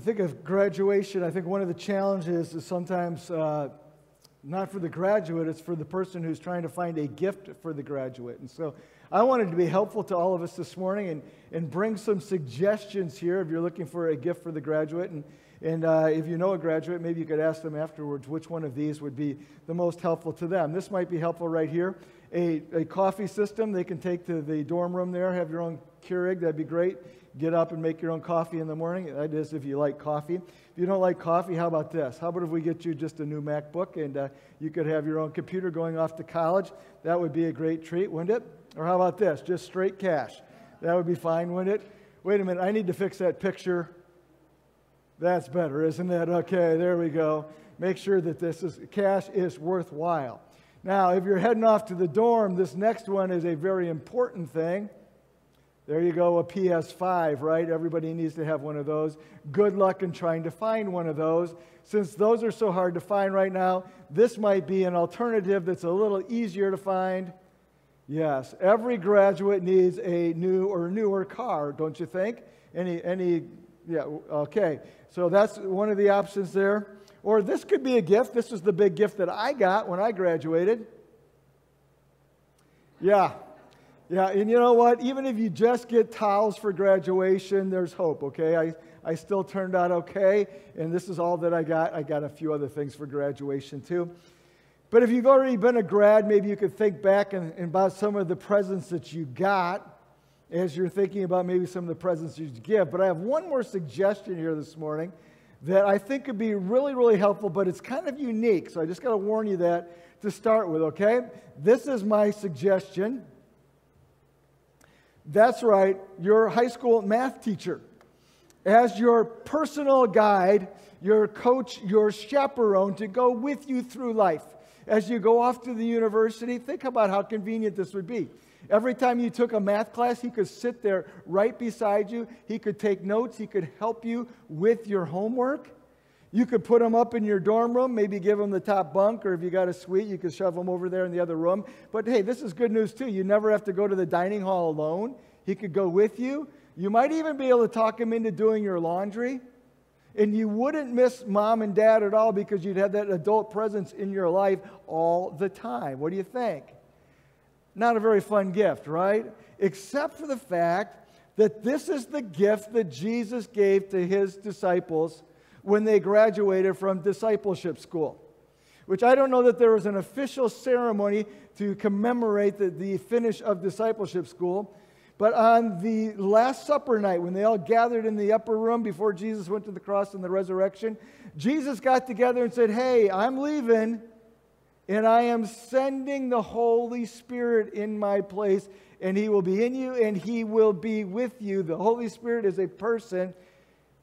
Know, think of graduation. I think one of the challenges is sometimes uh, not for the graduate, it's for the person who's trying to find a gift for the graduate. And so I wanted to be helpful to all of us this morning and, and bring some suggestions here if you're looking for a gift for the graduate. And, and uh, if you know a graduate, maybe you could ask them afterwards which one of these would be the most helpful to them. This might be helpful right here. A, a coffee system they can take to the dorm room there, have your own Keurig, that'd be great get up and make your own coffee in the morning. That is, if you like coffee. If you don't like coffee, how about this? How about if we get you just a new MacBook and uh, you could have your own computer going off to college? That would be a great treat, wouldn't it? Or how about this? Just straight cash. That would be fine, wouldn't it? Wait a minute, I need to fix that picture. That's better, isn't it? Okay, there we go. Make sure that this is cash is worthwhile. Now, if you're heading off to the dorm, this next one is a very important thing. There you go, a PS5, right? Everybody needs to have one of those. Good luck in trying to find one of those. Since those are so hard to find right now, this might be an alternative that's a little easier to find. Yes, every graduate needs a new or newer car, don't you think? Any, any, yeah, okay. So that's one of the options there. Or this could be a gift. This is the big gift that I got when I graduated. Yeah, yeah, and you know what? Even if you just get towels for graduation, there's hope, okay? I, I still turned out okay, and this is all that I got. I got a few other things for graduation too. But if you've already been a grad, maybe you could think back and, and about some of the presents that you got as you're thinking about maybe some of the presents you give. But I have one more suggestion here this morning that I think could be really, really helpful, but it's kind of unique. So I just got to warn you that to start with, okay? This is my suggestion. That's right, your high school math teacher. As your personal guide, your coach, your chaperone to go with you through life. As you go off to the university, think about how convenient this would be. Every time you took a math class, he could sit there right beside you. He could take notes. He could help you with your homework. You could put them up in your dorm room, maybe give them the top bunk, or if you got a suite, you could shove them over there in the other room. But hey, this is good news too. You never have to go to the dining hall alone. He could go with you. You might even be able to talk him into doing your laundry. And you wouldn't miss mom and dad at all because you'd have that adult presence in your life all the time. What do you think? Not a very fun gift, right? Except for the fact that this is the gift that Jesus gave to his disciples when they graduated from discipleship school. Which I don't know that there was an official ceremony to commemorate the, the finish of discipleship school. But on the Last Supper night, when they all gathered in the upper room before Jesus went to the cross and the resurrection, Jesus got together and said, Hey, I'm leaving, and I am sending the Holy Spirit in my place, and He will be in you, and He will be with you. The Holy Spirit is a person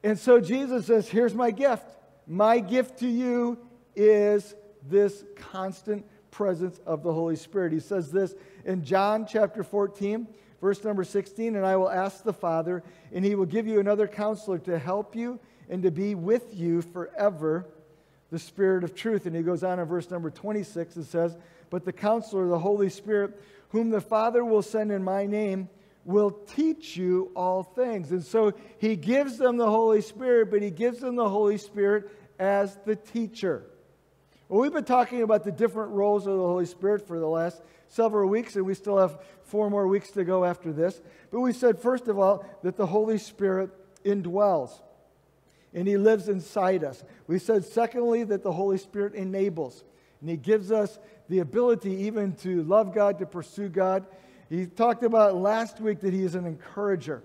and so Jesus says, Here's my gift. My gift to you is this constant presence of the Holy Spirit. He says this in John chapter 14, verse number 16 And I will ask the Father, and he will give you another counselor to help you and to be with you forever, the Spirit of truth. And he goes on in verse number 26 and says, But the counselor, the Holy Spirit, whom the Father will send in my name, will teach you all things. And so he gives them the Holy Spirit, but he gives them the Holy Spirit as the teacher. Well, we've been talking about the different roles of the Holy Spirit for the last several weeks, and we still have four more weeks to go after this. But we said, first of all, that the Holy Spirit indwells and he lives inside us. We said, secondly, that the Holy Spirit enables and he gives us the ability even to love God, to pursue God, he talked about last week that he is an encourager.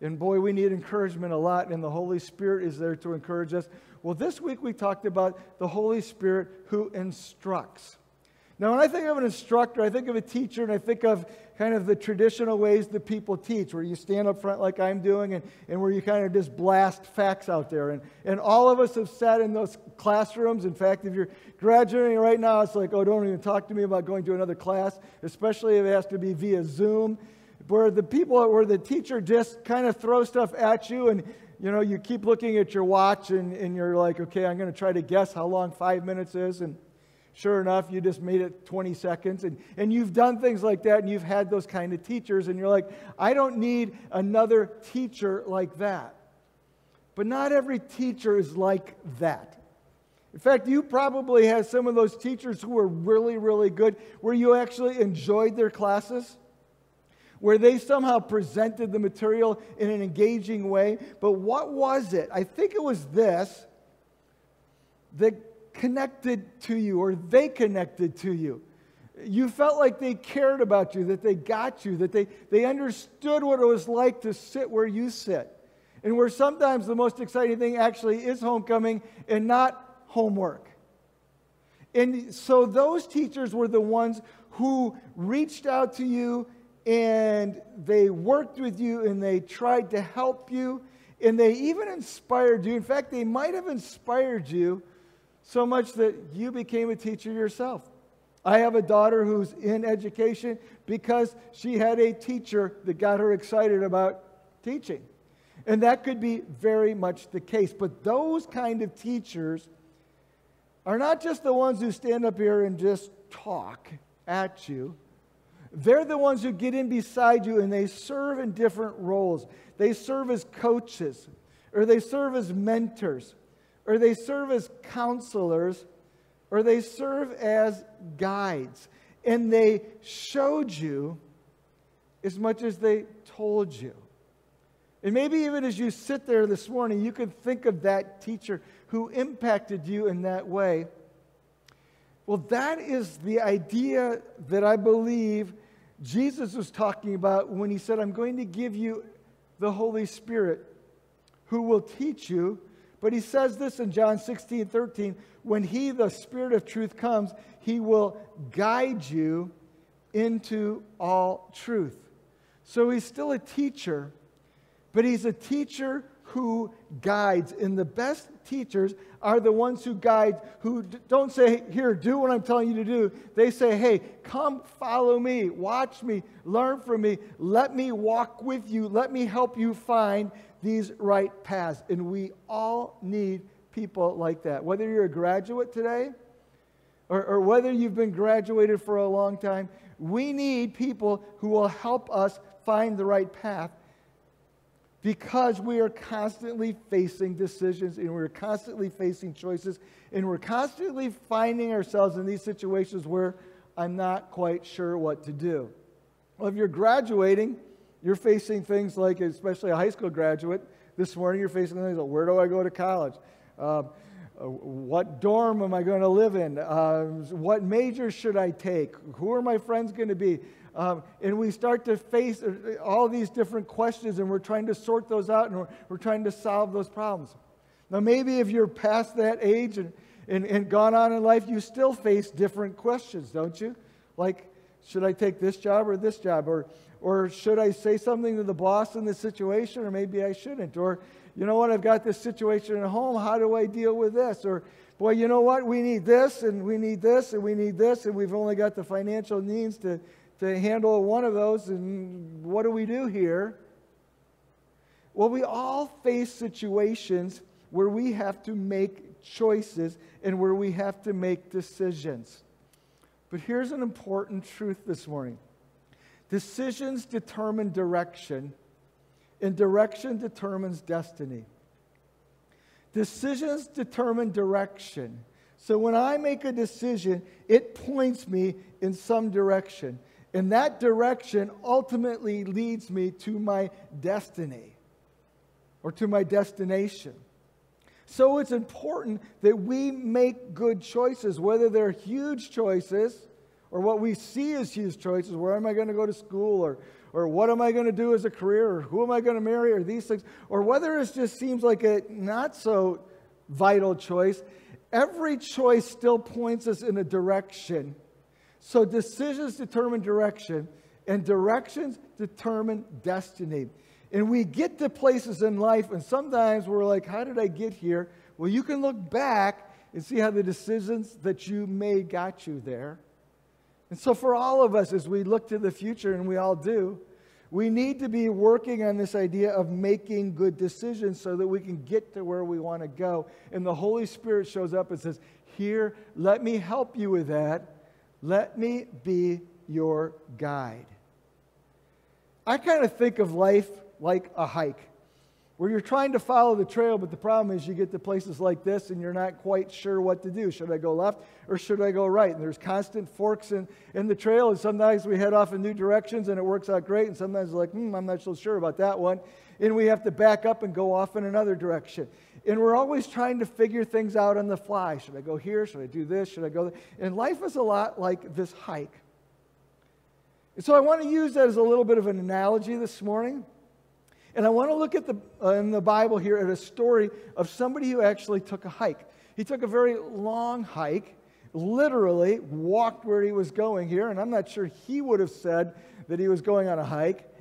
And boy, we need encouragement a lot, and the Holy Spirit is there to encourage us. Well, this week we talked about the Holy Spirit who instructs. Now, when I think of an instructor, I think of a teacher, and I think of kind of the traditional ways that people teach, where you stand up front like I'm doing, and, and where you kind of just blast facts out there. And, and all of us have sat in those classrooms. In fact, if you're graduating right now, it's like, oh, don't even talk to me about going to another class, especially if it has to be via Zoom, where the people, where the teacher just kind of throws stuff at you, and you know, you keep looking at your watch, and, and you're like, okay, I'm going to try to guess how long five minutes is, and Sure enough, you just made it 20 seconds. And, and you've done things like that, and you've had those kind of teachers, and you're like, I don't need another teacher like that. But not every teacher is like that. In fact, you probably had some of those teachers who were really, really good, where you actually enjoyed their classes, where they somehow presented the material in an engaging way. But what was it? I think it was this that connected to you, or they connected to you. You felt like they cared about you, that they got you, that they, they understood what it was like to sit where you sit. And where sometimes the most exciting thing actually is homecoming and not homework. And so those teachers were the ones who reached out to you and they worked with you and they tried to help you and they even inspired you. In fact, they might have inspired you so much that you became a teacher yourself. I have a daughter who's in education because she had a teacher that got her excited about teaching. And that could be very much the case. But those kind of teachers are not just the ones who stand up here and just talk at you. They're the ones who get in beside you and they serve in different roles. They serve as coaches, or they serve as mentors, or they serve as counselors, or they serve as guides. And they showed you as much as they told you. And maybe even as you sit there this morning, you could think of that teacher who impacted you in that way. Well, that is the idea that I believe Jesus was talking about when he said, I'm going to give you the Holy Spirit who will teach you. But he says this in John 16, 13 when he, the Spirit of truth, comes, he will guide you into all truth. So he's still a teacher, but he's a teacher who guides. And the best teachers are the ones who guide, who don't say, Here, do what I'm telling you to do. They say, Hey, come follow me, watch me, learn from me, let me walk with you, let me help you find these right paths. And we all need people like that. Whether you're a graduate today or, or whether you've been graduated for a long time, we need people who will help us find the right path because we are constantly facing decisions and we're constantly facing choices and we're constantly finding ourselves in these situations where I'm not quite sure what to do. Well, if you're graduating, you're facing things like, especially a high school graduate, this morning you're facing things like, where do I go to college? Um, uh, what dorm am I going to live in? Uh, what major should I take? Who are my friends going to be? Um, and we start to face uh, all these different questions and we're trying to sort those out and we're, we're trying to solve those problems. Now, maybe if you're past that age and, and, and gone on in life, you still face different questions, don't you? Like, should I take this job or this job? Or, or should I say something to the boss in this situation? Or maybe I shouldn't. Or, you know what, I've got this situation at home. How do I deal with this? Or, boy, you know what, we need this and we need this and we need this, and we've only got the financial means to, to handle one of those, and what do we do here? Well, we all face situations where we have to make choices and where we have to make decisions. But here's an important truth this morning decisions determine direction, and direction determines destiny. Decisions determine direction. So when I make a decision, it points me in some direction. And that direction ultimately leads me to my destiny or to my destination. So it's important that we make good choices, whether they're huge choices or what we see as huge choices. Where am I going to go to school? Or, or what am I going to do as a career? Or who am I going to marry? Or these things. Or whether it just seems like a not so vital choice. Every choice still points us in a direction so decisions determine direction, and directions determine destiny. And we get to places in life, and sometimes we're like, How did I get here? Well, you can look back and see how the decisions that you made got you there. And so, for all of us, as we look to the future, and we all do, we need to be working on this idea of making good decisions so that we can get to where we want to go. And the Holy Spirit shows up and says, Here, let me help you with that. Let me be your guide. I kind of think of life like a hike. where you're trying to follow the trail, but the problem is you get to places like this and you're not quite sure what to do. Should I go left or should I go right? And there's constant forks in, in the trail, and sometimes we head off in new directions and it works out great, and sometimes like, hmm, I'm not so sure about that one. And we have to back up and go off in another direction. And we're always trying to figure things out on the fly. Should I go here? Should I do this? Should I go there? And life is a lot like this hike. And so I want to use that as a little bit of an analogy this morning. And I want to look at the, uh, in the Bible here at a story of somebody who actually took a hike. He took a very long hike, literally walked where he was going here. And I'm not sure he would have said that he was going on a hike,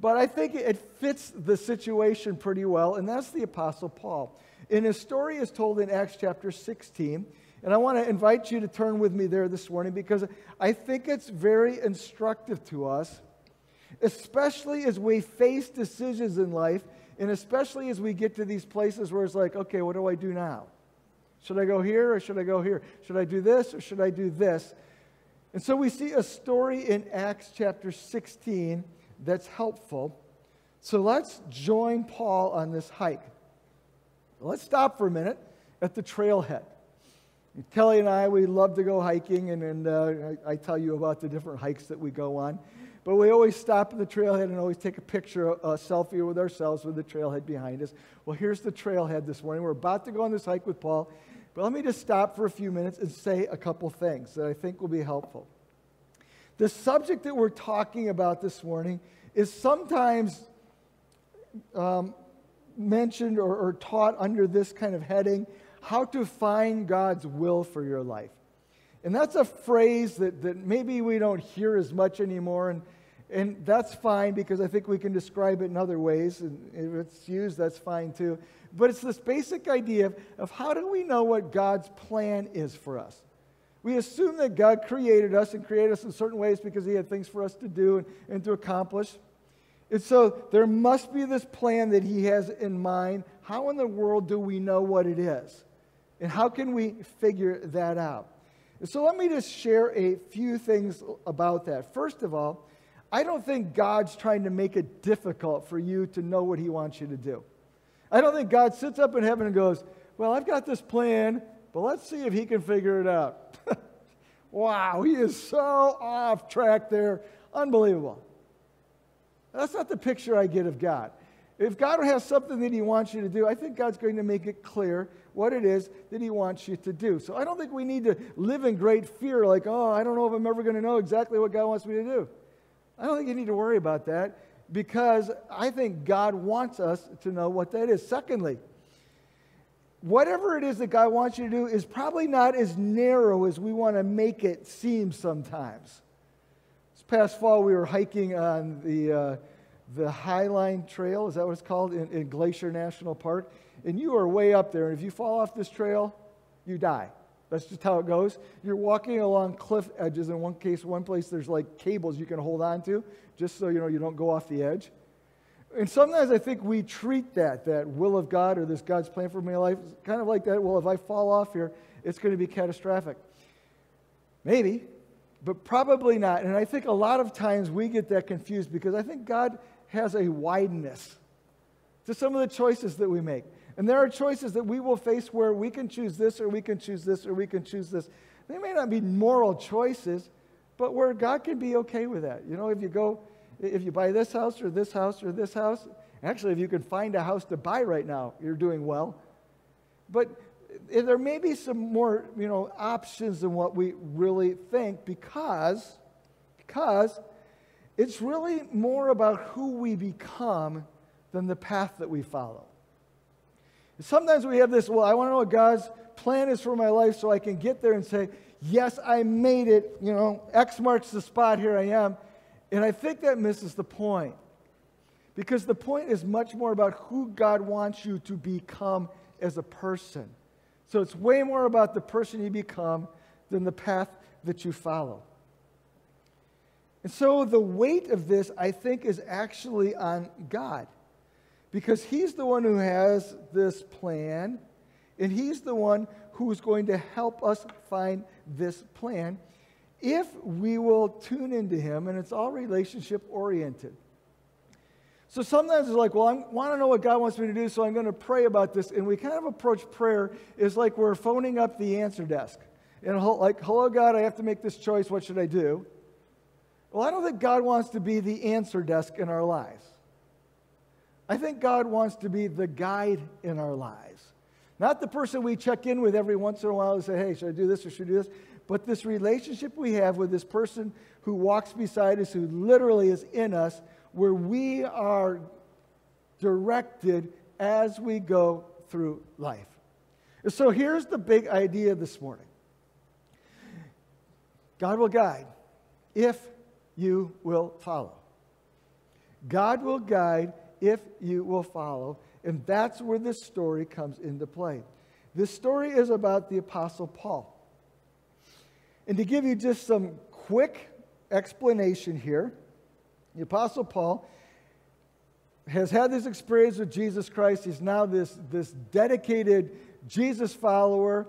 but I think it fits the situation pretty well. And that's the Apostle Paul. And his story is told in Acts chapter 16. And I want to invite you to turn with me there this morning because I think it's very instructive to us especially as we face decisions in life, and especially as we get to these places where it's like, okay, what do I do now? Should I go here or should I go here? Should I do this or should I do this? And so we see a story in Acts chapter 16 that's helpful. So let's join Paul on this hike. Let's stop for a minute at the trailhead. Kelly and I, we love to go hiking, and, and uh, I, I, tell you about the different hikes that we go on. But we always stop at the trailhead and always take a picture, a selfie with ourselves with the trailhead behind us. Well, here's the trailhead this morning. We're about to go on this hike with Paul. But let me just stop for a few minutes and say a couple things that I think will be helpful. The subject that we're talking about this morning is sometimes um, mentioned or, or taught under this kind of heading how to find God's will for your life. And that's a phrase that, that maybe we don't hear as much anymore. And, and that's fine because I think we can describe it in other ways. And if it's used, that's fine too. But it's this basic idea of, of how do we know what God's plan is for us? We assume that God created us and created us in certain ways because He had things for us to do and, and to accomplish. And so there must be this plan that He has in mind. How in the world do we know what it is? And how can we figure that out? And So let me just share a few things about that. First of all, I don't think God's trying to make it difficult for you to know what He wants you to do. I don't think God sits up in heaven and goes, Well, I've got this plan, but let's see if He can figure it out. wow, He is so off track there. Unbelievable. That's not the picture I get of God. If God has something that He wants you to do, I think God's going to make it clear what it is that He wants you to do. So I don't think we need to live in great fear, like, oh, I don't know if I'm ever going to know exactly what God wants me to do. I don't think you need to worry about that because I think God wants us to know what that is. Secondly, whatever it is that God wants you to do is probably not as narrow as we want to make it seem sometimes. This past fall, we were hiking on the. Uh, the Highline Trail, is that what it's called, in, in, Glacier National Park. And you are way up there. And if you fall off this trail, you die. That's just how it goes. You're walking along cliff edges. In one case, one place, there's like cables you can hold on to, just so you know you don't go off the edge. And sometimes I think we treat that, that will of God or this God's plan for my life, kind of like that. Well, if I fall off here, it's going to be catastrophic. Maybe, but probably not. And I think a lot of times we get that confused because I think God has a wideness to some of the choices that we make. And there are choices that we will face where we can choose this or we can choose this or we can choose this. They may not be moral choices, but where God can be okay with that. You know, if you go, if you buy this house or this house or this house, actually, if you can find a house to buy right now, you're doing well. But eh, there may be some more, you know, options than what we really think because, because it's really more about who we become than the path that we follow. Sometimes we have this, well, I want to know what God's plan is for my life so I can get there and say, yes, I made it. You know, X marks the spot, here I am. And I think that misses the point. Because the point is much more about who God wants you to become as a person. So it's way more about the person you become than the path that you follow. And so the weight of this, I think, is actually on God. Because He's the one who has this plan, and He's the one who's going to help us find this plan if we will tune into Him, and it's all relationship oriented. So sometimes it's like, well, I want to know what God wants me to do, so I'm going to pray about this. And we kind of approach prayer is like we're phoning up the answer desk. And like, hello, God, I have to make this choice. What should I do? Well, I don't think God wants to be the answer desk in our lives. I think God wants to be the guide in our lives. Not the person we check in with every once in a while and say, hey, should I do this or should I do this? But this relationship we have with this person who walks beside us, who literally is in us, where we are directed as we go through life. So here's the big idea this morning God will guide if you will follow. God will guide if you will follow. And that's where this story comes into play. This story is about the Apostle Paul. And to give you just some quick explanation here, the Apostle Paul has had this experience with Jesus Christ. He's now this, this dedicated Jesus follower.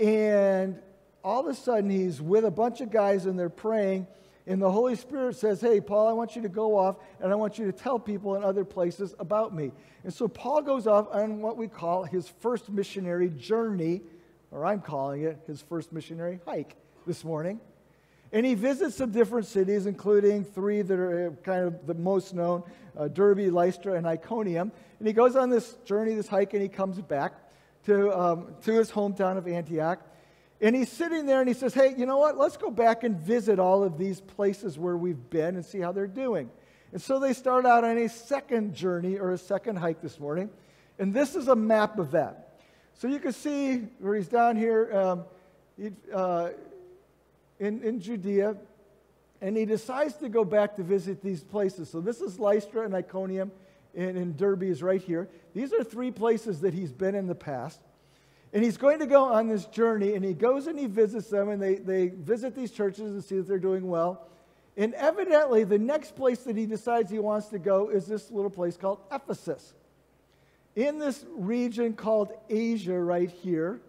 And all of a sudden, he's with a bunch of guys and they're praying. And the Holy Spirit says, Hey, Paul, I want you to go off and I want you to tell people in other places about me. And so Paul goes off on what we call his first missionary journey, or I'm calling it his first missionary hike this morning. And he visits some different cities, including three that are uh, kind of the most known uh, Derbe, Lystra, and Iconium. And he goes on this journey, this hike, and he comes back to, um, to his hometown of Antioch. And he's sitting there and he says, Hey, you know what? Let's go back and visit all of these places where we've been and see how they're doing. And so they start out on a second journey or a second hike this morning. And this is a map of that. So you can see where he's down here um, he, uh, in, in Judea. And he decides to go back to visit these places. So this is Lystra and Iconium, and, and Derbe is right here. These are three places that he's been in the past. And he's going to go on this journey, and he goes and he visits them, and they, they visit these churches and see that they're doing well. And evidently, the next place that he decides he wants to go is this little place called Ephesus. In this region called Asia, right here.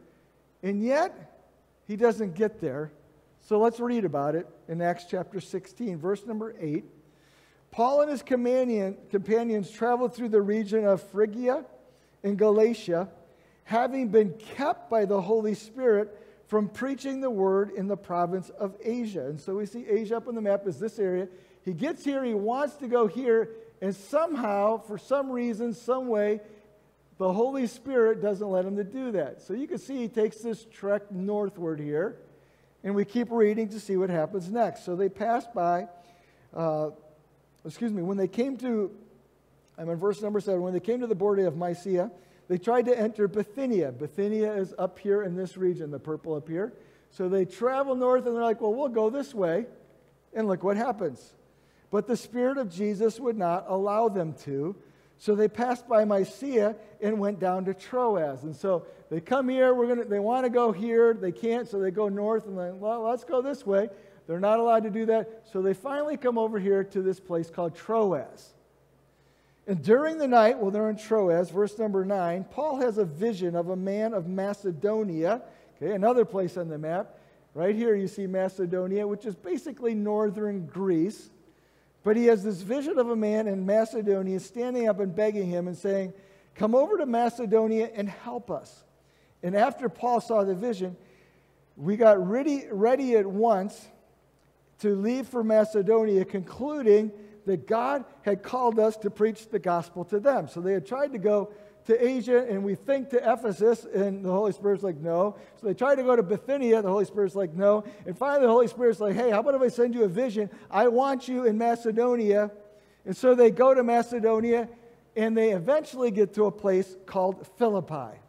And yet, he doesn't get there. So let's read about it in Acts chapter 16, verse number 8. Paul and his companion, companions traveled through the region of Phrygia and Galatia having been kept by the Holy Spirit from preaching the word in the province of Asia. And so we see Asia up on the map is this area. He gets here, he wants to go here, and somehow, for some reason, some way, the Holy Spirit doesn't let him to do that. So you can see he takes this trek northward here, and we keep reading to see what happens next. So they passed by, uh, excuse me, when they came to, I'm in verse number seven, when they came to the border of Mysia, they tried to enter Bithynia. Bithynia is up here in this region, the purple up here. So they travel north and they're like, well, we'll go this way. And look what happens. But the Spirit of Jesus would not allow them to. So they passed by Mysia and went down to Troas. And so they come here, we're gonna, they want to go here, they can't, so they go north and they're like, well, let's go this way. They're not allowed to do that. So they finally come over here to this place called Troas. And during the night, while they're in Troas, verse number 9, Paul has a vision of a man of Macedonia. Okay, another place on the map. Right here, you see Macedonia, which is basically northern Greece. But he has this vision of a man in Macedonia standing up and begging him and saying, Come over to Macedonia and help us. And after Paul saw the vision, we got ready, ready at once to leave for Macedonia, concluding that God had called us to preach the gospel to them. So they had tried to go to Asia, and we think to Ephesus, and the Holy Spirit's like, no. So they tried to go to Bithynia, the Holy Spirit's like, no. And finally, the Holy Spirit's like, hey, how about if I send you a vision? I want you in Macedonia. And so they go to Macedonia, and they eventually get to a place called Philippi.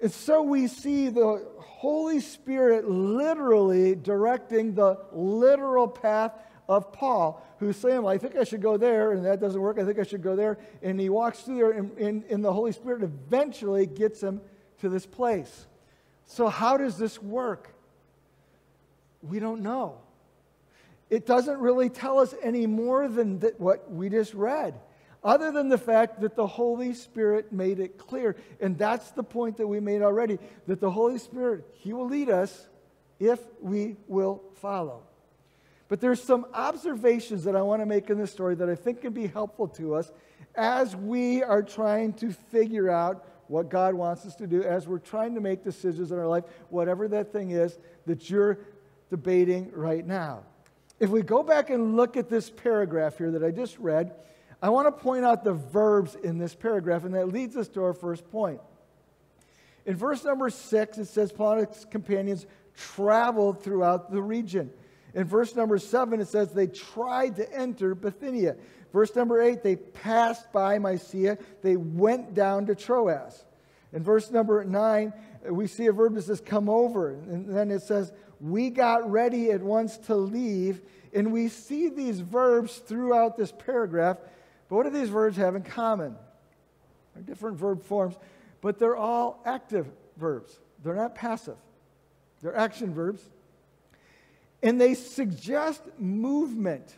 And so we see the Holy Spirit literally directing the literal path of Paul, who's saying, Well, I think I should go there, and that doesn't work. I think I should go there. And he walks through there, and, and, and the Holy Spirit eventually gets him to this place. So, how does this work? We don't know. It doesn't really tell us any more than what we just read, other than the fact that the Holy Spirit made it clear. And that's the point that we made already that the Holy Spirit, He will lead us if we will follow. But there's some observations that I want to make in this story that I think can be helpful to us as we are trying to figure out what God wants us to do, as we're trying to make decisions in our life, whatever that thing is that you're debating right now. If we go back and look at this paragraph here that I just read, I want to point out the verbs in this paragraph, and that leads us to our first point. In verse number six, it says Paul and his companions traveled throughout the region. In verse number seven, it says they tried to enter Bithynia. Verse number eight, they passed by Mysia. They went down to Troas. In verse number nine, we see a verb that says come over. And then it says, we got ready at once to leave. And we see these verbs throughout this paragraph. But what do these verbs have in common? They're different verb forms, but they're all active verbs. They're not passive, they're action verbs and they suggest movement.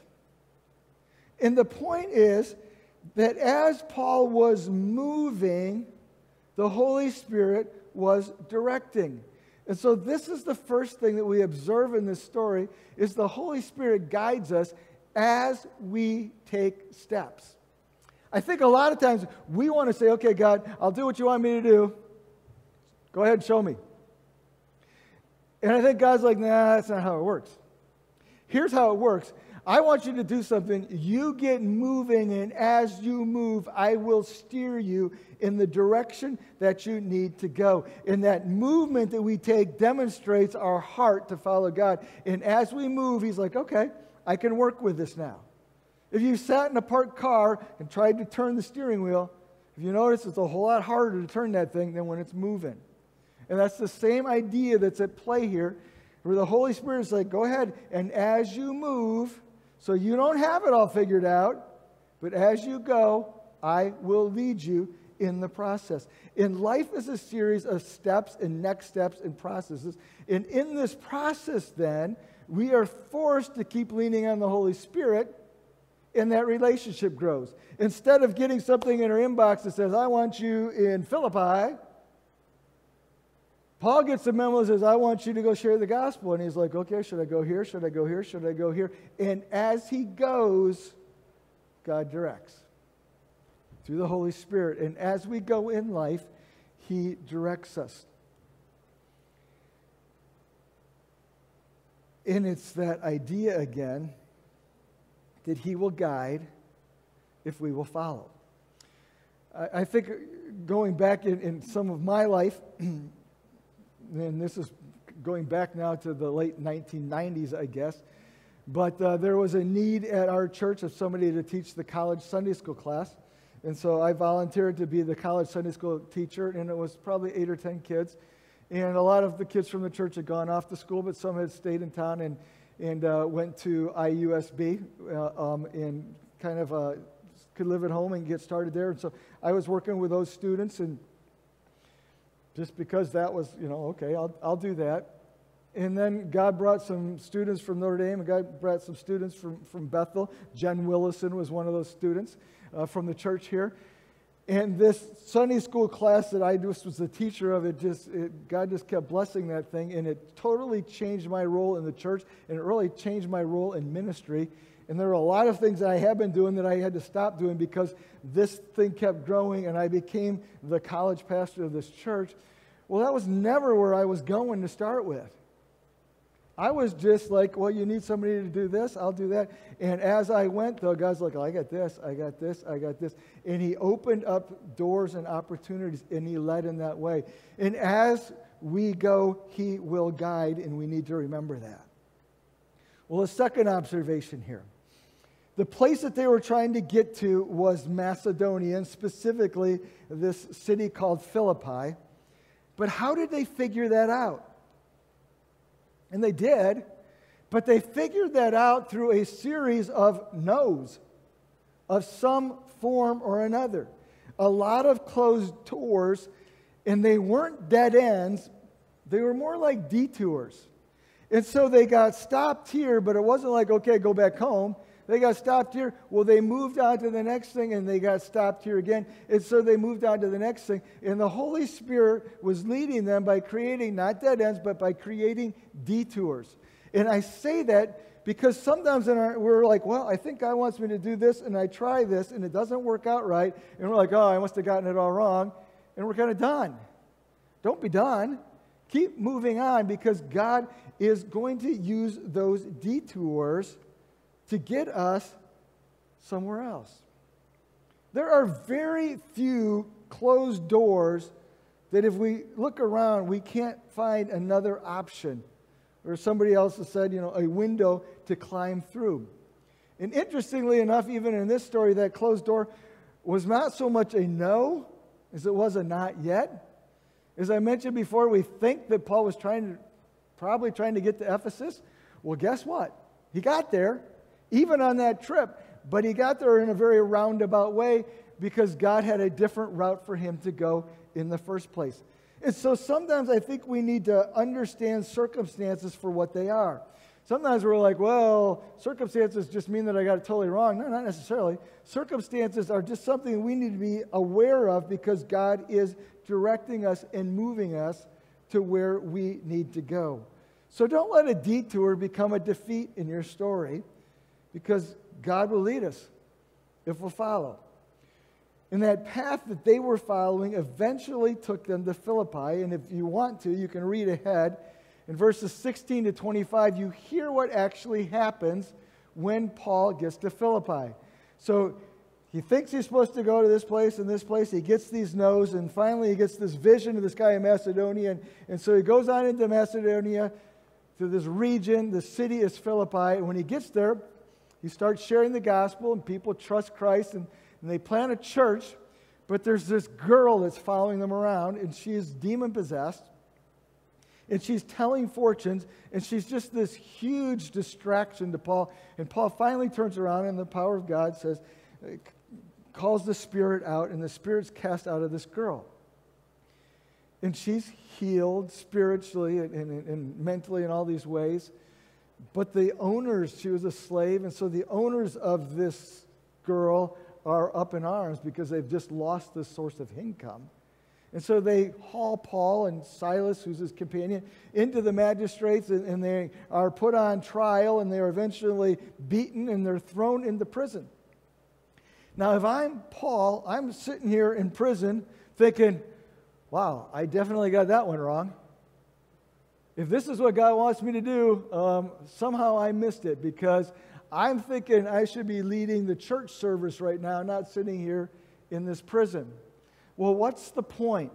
And the point is that as Paul was moving, the Holy Spirit was directing. And so this is the first thing that we observe in this story is the Holy Spirit guides us as we take steps. I think a lot of times we want to say, okay, God, I'll do what you want me to do. Go ahead and show me. And I think God's like, nah, that's not how it works. Here's how it works I want you to do something. You get moving, and as you move, I will steer you in the direction that you need to go. And that movement that we take demonstrates our heart to follow God. And as we move, He's like, okay, I can work with this now. If you sat in a parked car and tried to turn the steering wheel, if you notice, it's a whole lot harder to turn that thing than when it's moving. And that's the same idea that's at play here, where the Holy Spirit is like, go ahead, and as you move, so you don't have it all figured out, but as you go, I will lead you in the process. In life is a series of steps and next steps and processes. And in this process, then, we are forced to keep leaning on the Holy Spirit, and that relationship grows. Instead of getting something in our inbox that says, I want you in Philippi, Paul gets the memo and says, I want you to go share the gospel. And he's like, okay, should I go here? Should I go here? Should I go here? And as he goes, God directs through the Holy Spirit. And as we go in life, he directs us. And it's that idea again that he will guide if we will follow. I, I think going back in, in some of my life, and this is going back now to the late 1990s, I guess. But uh, there was a need at our church of somebody to teach the college Sunday school class. And so I volunteered to be the college Sunday school teacher, and it was probably eight or 10 kids. And a lot of the kids from the church had gone off to school, but some had stayed in town and, and uh, went to IUSB uh, um, and kind of uh, could live at home and get started there. And so I was working with those students and just because that was, you know, okay, I'll, I'll do that. And then God brought some students from Notre Dame, and God brought some students from, from Bethel. Jen Willison was one of those students uh, from the church here. And this Sunday school class that I just was the teacher of, it just, it, God just kept blessing that thing, and it totally changed my role in the church, and it really changed my role in ministry. And there were a lot of things that I had been doing that I had to stop doing because this thing kept growing and I became the college pastor of this church. Well, that was never where I was going to start with. I was just like, well, you need somebody to do this, I'll do that. And as I went, though, God's like, oh, I got this, I got this, I got this. And He opened up doors and opportunities, and He led in that way. And as we go, He will guide, and we need to remember that. Well, a second observation here the place that they were trying to get to was Macedonia, and specifically this city called Philippi. But how did they figure that out? And they did, but they figured that out through a series of no's of some form or another. A lot of closed doors, and they weren't dead ends, they were more like detours. And so they got stopped here, but it wasn't like, okay, go back home. They got stopped here. Well, they moved on to the next thing and they got stopped here again. And so they moved on to the next thing. And the Holy Spirit was leading them by creating not dead ends, but by creating detours. And I say that Because sometimes our, we're like, well, I think God wants me to do this, and I try this, and it doesn't work out right. And we're like, oh, I must have gotten it all wrong. And we're kind of done. Don't be done. Keep moving on because God is going to use those detours to get us somewhere else. There are very few closed doors that if we look around, we can't find another option. Or somebody else has said, you know, a window to climb through. And interestingly enough, even in this story, that closed door was not so much a no as it was a not yet. As I mentioned before, we think that Paul was trying to, probably trying to get to Ephesus. Well, guess what? He got there, even on that trip, but he got there in a very roundabout way because God had a different route for him to go in the first place. And so sometimes I think we need to understand circumstances for what they are. Sometimes we're like, well, circumstances just mean that I got it totally wrong. No, not necessarily. Circumstances are just something we need to be aware of because God is directing us and moving us to where we need to go. So don't let a detour become a defeat in your story because God will lead us if we'll follow. And that path that they were following eventually took them to Philippi. And if you want to, you can read ahead. In verses 16 to 25, you hear what actually happens when Paul gets to Philippi. So he thinks he's supposed to go to this place and this place. He gets these no's, and finally he gets this vision of this guy in Macedonia. And, and so he goes on into Macedonia to this region. The city is Philippi. And when he gets there, he starts sharing the gospel, and people trust Christ. And and they plant a church, but there's this girl that's following them around, and she is demon possessed. And she's telling fortunes, and she's just this huge distraction to Paul. And Paul finally turns around, and the power of God says, calls the spirit out, and the spirit's cast out of this girl. And she's healed spiritually and, and, and mentally in all these ways. But the owners, she was a slave, and so the owners of this girl are up in arms because they've just lost this source of income. And so they haul Paul and Silas, who's his companion, into the magistrates, and, and, they are put on trial, and they are eventually beaten, and they're thrown into prison. Now, if I'm Paul, I'm sitting here in prison thinking, wow, I definitely got that one wrong. If this is what God wants me to do, um, somehow I missed it because I'm thinking I should be leading the church service right now, not sitting here in this prison. Well, what's the point?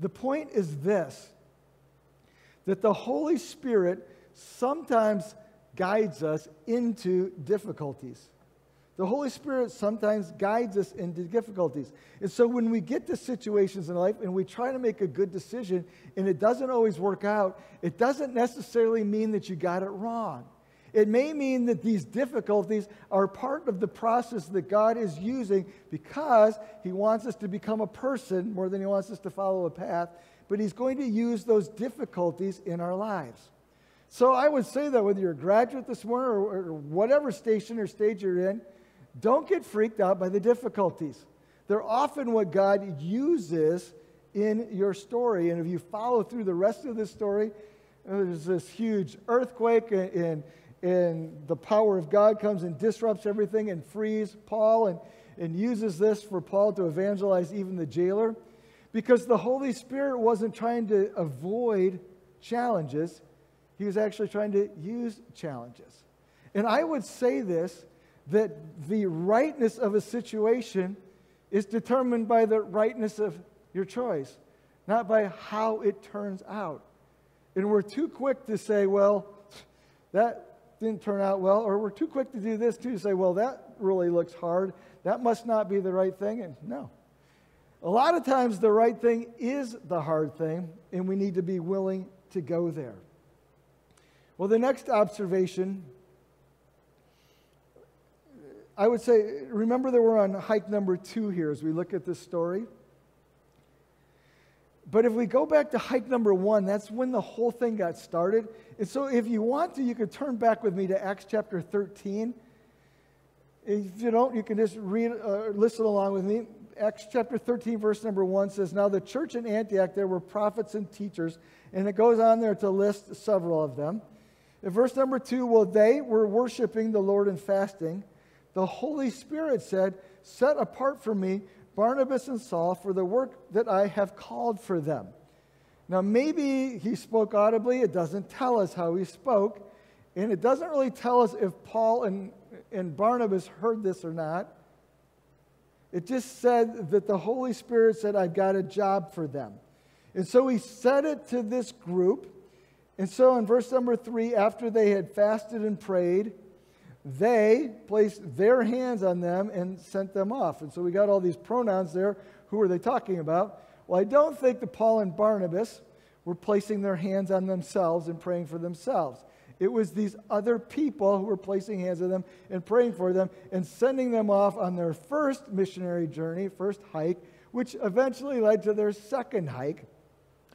The point is this that the Holy Spirit sometimes guides us into difficulties. The Holy Spirit sometimes guides us into difficulties. And so when we get to situations in life and we try to make a good decision and it doesn't always work out, it doesn't necessarily mean that you got it wrong. It may mean that these difficulties are part of the process that God is using because He wants us to become a person more than He wants us to follow a path, but He's going to use those difficulties in our lives. So I would say that whether you're a graduate this morning or, or whatever station or stage you're in, don't get freaked out by the difficulties. They're often what God uses in your story. And if you follow through the rest of the story, uh, there's this huge earthquake in, and the power of God comes and disrupts everything and frees Paul and, and uses this for Paul to evangelize even the jailer. Because the Holy Spirit wasn't trying to avoid challenges, he was actually trying to use challenges. And I would say this that the rightness of a situation is determined by the rightness of your choice, not by how it turns out. And we're too quick to say, well, that, didn't turn out well, or we're too quick to do this too, to say, well, that really looks hard. That must not be the right thing. And no. A lot of times the right thing is the hard thing, and we need to be willing to go there. Well, the next observation, I would say, remember that we're on hike number two here as we look at this story. But if we go back to hike number one, that's when the whole thing got started. And so if you want to, you could turn back with me to Acts chapter 13. If you don't, you can just read, uh, listen along with me. Acts chapter 13, verse number 1 says, Now the church in Antioch, there were prophets and teachers. And it goes on there to list several of them. In verse number two, well, they were worshiping the Lord and fasting, the Holy Spirit said, Set apart for me Barnabas and Saul for the work that I have called for them. Now, maybe he spoke audibly. It doesn't tell us how he spoke. And it doesn't really tell us if Paul and, and Barnabas heard this or not. It just said that the Holy Spirit said, I've got a job for them. And so he said it to this group. And so in verse number three, after they had fasted and prayed, they placed their hands on them and sent them off. And so we got all these pronouns there. Who are they talking about? Well, I don't think that Paul and Barnabas were placing their hands on themselves and praying for themselves. It was these other people who were placing hands on them and praying for them and sending them off on their first missionary journey, first hike, which eventually led to their second hike.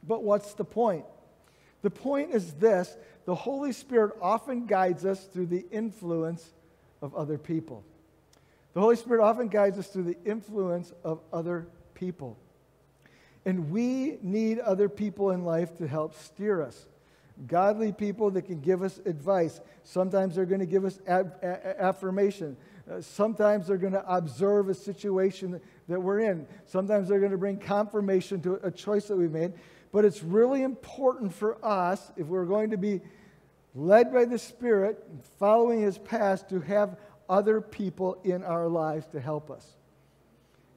But what's the point? The point is this the Holy Spirit often guides us through the influence of other people. The Holy Spirit often guides us through the influence of other people. And we need other people in life to help steer us. Godly people that can give us advice. Sometimes they're going to give us ab- a- affirmation. Uh, sometimes they're going to observe a situation that we're in. Sometimes they're going to bring confirmation to a choice that we've made. But it's really important for us, if we're going to be led by the Spirit, and following His path, to have other people in our lives to help us.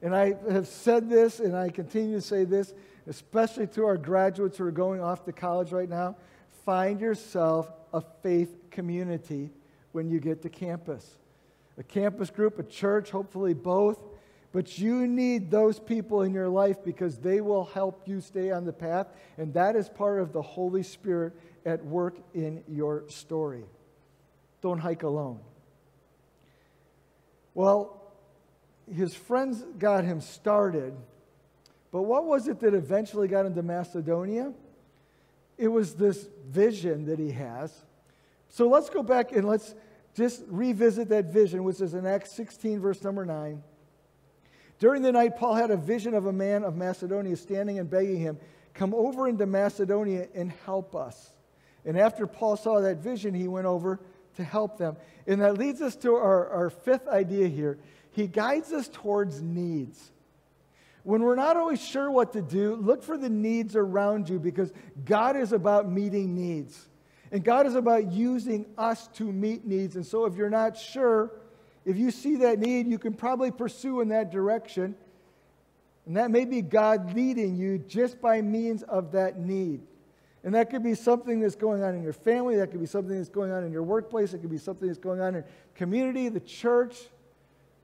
And I have said this, and I continue to say this, especially to our graduates who are going off to college right now. Find yourself a faith community when you get to campus. A campus group, a church, hopefully both but you need those people in your life because they will help you stay on the path. And that is part of the Holy Spirit at work in your story. Don't hike alone. Well, his friends got him started. But what was it that eventually got him to Macedonia? It was this vision that he has. So let's go back and let's just revisit that vision, which is in Acts 16, verse number 9. During the night, Paul had a vision of a man of Macedonia standing and begging him, Come over into Macedonia and help us. And after Paul saw that vision, he went over to help them. And that leads us to our, our fifth idea here. He guides us towards needs. When we're not always sure what to do, look for the needs around you because God is about meeting needs. And God is about using us to meet needs. And so if you're not sure, if you see that need, you can probably pursue in that direction. And that may be God leading you just by means of that need. And that could be something that's going on in your family, that could be something that's going on in your workplace, it could be something that's going on in community, the church.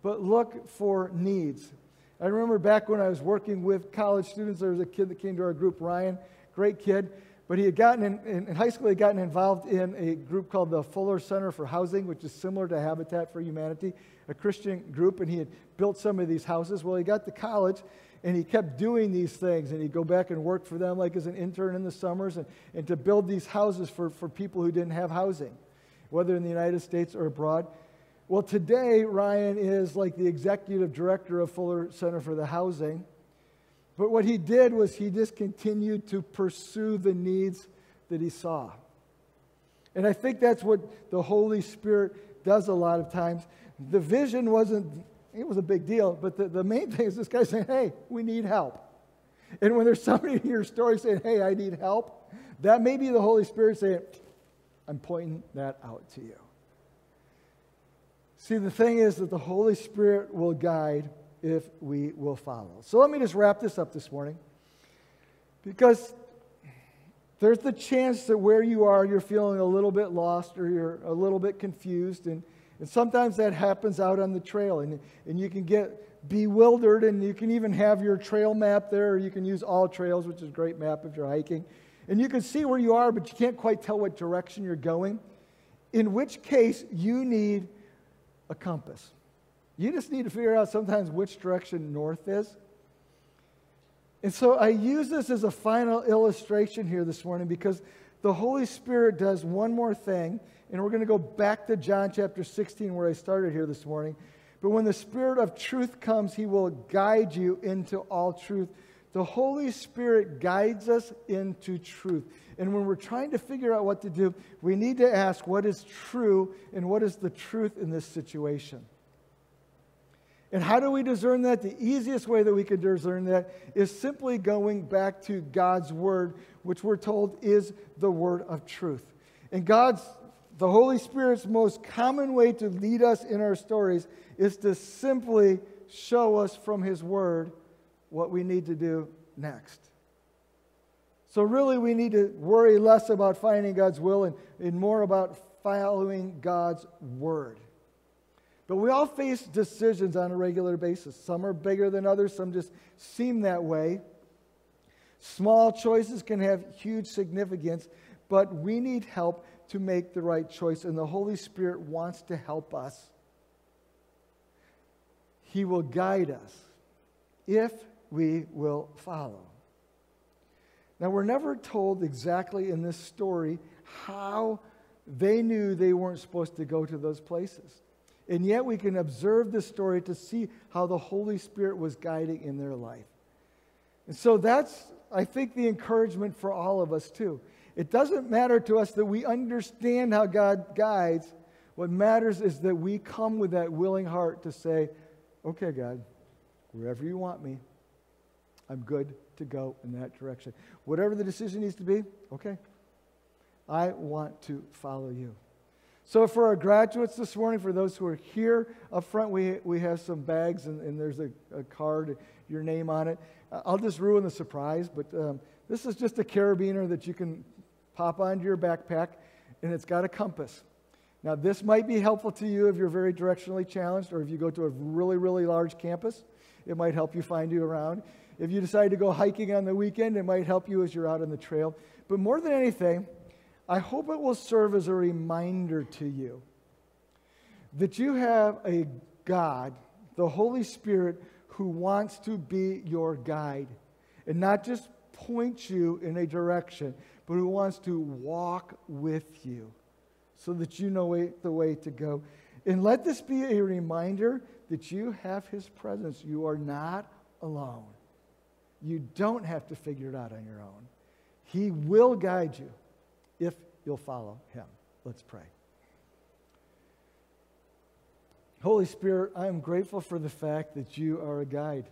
But look for needs. I remember back when I was working with college students, there was a kid that came to our group, Ryan, great kid. But he had gotten in, in high school, he had gotten involved in a group called the Fuller Center for Housing, which is similar to Habitat for Humanity, a Christian group, and he had built some of these houses. Well, he got to college and he kept doing these things, and he'd go back and work for them like as an intern in the summers and, and to build these houses for, for people who didn't have housing, whether in the United States or abroad. Well, today, Ryan is like the executive director of Fuller Center for the Housing. But what he did was he just continued to pursue the needs that he saw. And I think that's what the Holy Spirit does a lot of times. The vision wasn't, it was a big deal, but the, the main thing is this guy saying, hey, we need help. And when there's somebody in your story saying, hey, I need help, that may be the Holy Spirit saying, I'm pointing that out to you. See, the thing is that the Holy Spirit will guide if we will follow. So let me just wrap this up this morning. Because there's the chance that where you are, you're feeling a little bit lost or you're a little bit confused. And, and sometimes that happens out on the trail. And, and you can get bewildered and you can even have your trail map there, or you can use All Trails, which is a great map if you're hiking. And you can see where you are, but you can't quite tell what direction you're going. In which case, you need a compass. You just need to figure out sometimes which direction north is. And so I use this as a final illustration here this morning because the Holy Spirit does one more thing. And we're going to go back to John chapter 16 where I started here this morning. But when the Spirit of truth comes, he will guide you into all truth The Holy Spirit guides us into truth. And when we're trying to figure out what to do, we need to ask what is true and what is the truth in this situation. And how do we discern that? The easiest way that we can discern that is simply going back to God's Word, which we're told is the Word of truth. And God's, the Holy Spirit's most common way to lead us in our stories is to simply show us from His Word what we need to do next. So, really, we need to worry less about finding God's will and, and more about following God's word. But we all face decisions on a regular basis. Some are bigger than others, some just seem that way. Small choices can have huge significance, but we need help to make the right choice, and the Holy Spirit wants to help us. He will guide us if we will follow. Now, we're never told exactly in this story how they knew they weren't supposed to go to those places. And yet, we can observe this story to see how the Holy Spirit was guiding in their life. And so, that's, I think, the encouragement for all of us, too. It doesn't matter to us that we understand how God guides. What matters is that we come with that willing heart to say, okay, God, wherever you want me, I'm good to go in that direction. Whatever the decision needs to be, okay. I want to follow you. So, for our graduates this morning, for those who are here up front, we, we have some bags and, and there's a, a card, your name on it. I'll just ruin the surprise, but um, this is just a carabiner that you can pop onto your backpack, and it's got a compass. Now, this might be helpful to you if you're very directionally challenged or if you go to a really, really large campus. It might help you find you around. If you decide to go hiking on the weekend, it might help you as you're out on the trail. But more than anything, I hope it will serve as a reminder to you that you have a God, the Holy Spirit, who wants to be your guide and not just point you in a direction, but who wants to walk with you so that you know the way to go. And let this be a reminder that you have His presence. You are not alone. You don't have to figure it out on your own. He will guide you you'll follow Him. Let's pray. Holy Spirit, I am grateful for the fact that you are a guide.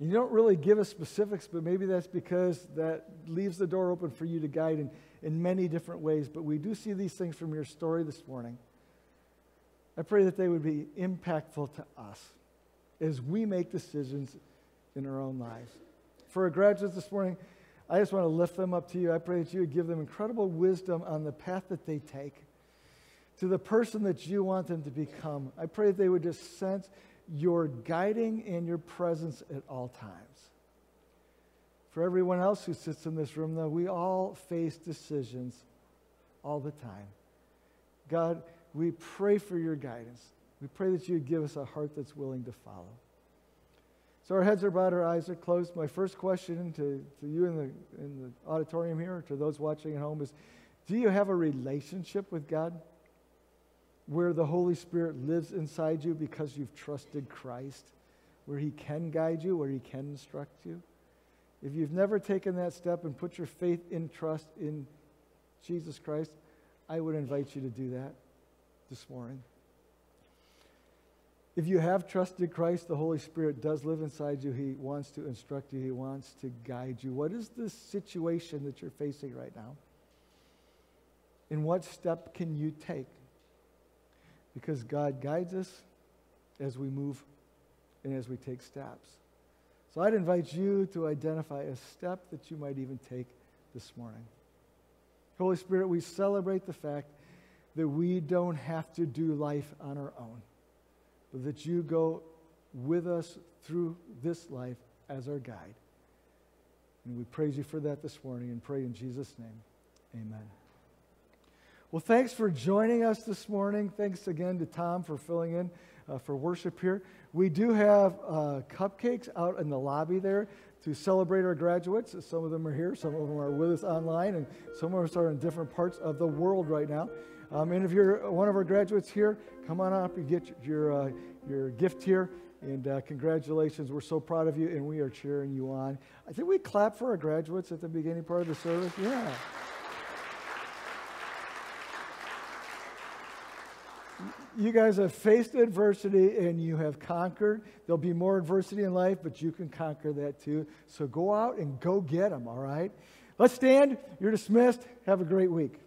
You don't really give us specifics, but maybe that's because that leaves the door open for you to guide in, in many different ways. But we do see these things from your story this morning. I pray that they would be impactful to us as we make decisions in our own lives. For our graduates this morning, I just want to lift them up to you. I pray that you would give them incredible wisdom on the path that they take to the person that you want them to become. I pray that they would just sense your guiding and your presence at all times. For everyone else who sits in this room, though, we all face decisions all the time. God, we pray for your guidance. We pray that you would give us a heart that's willing to follow. So our heads are bowed, our eyes are closed. My first question to, to you in the, in the auditorium here, or to those watching at home, is do you have a relationship with God where the Holy Spirit lives inside you because you've trusted Christ, where He can guide you, where He can instruct you? If you've never taken that step and put your faith in trust in Jesus Christ, I would invite you to do that this morning. If you have trusted Christ, the Holy Spirit does live inside you. He wants to instruct you, He wants to guide you. What is the situation that you're facing right now? And what step can you take? Because God guides us as we move and as we take steps. So I'd invite you to identify a step that you might even take this morning. Holy Spirit, we celebrate the fact that we don't have to do life on our own but that you go with us through this life as our guide. And we praise you for that this morning and pray in Jesus' name. Amen. Well, thanks for joining us this morning. Thanks again to Tom for filling in uh, for worship here. We do have uh, cupcakes out in the lobby there to celebrate our graduates. Some of them are here, some of them are with us online, and some of us are in different parts of the world right now. Um, and if you're one of our graduates here, come on up and get your, uh, your gift here. And uh, congratulations. We're so proud of you, and we are cheering you on. I think we clap for our graduates at the beginning part of the service. Yeah. you guys have faced adversity and you have conquered. There'll be more adversity in life, but you can conquer that too. So go out and go get them, all right? Let's stand. You're dismissed. Have a great week.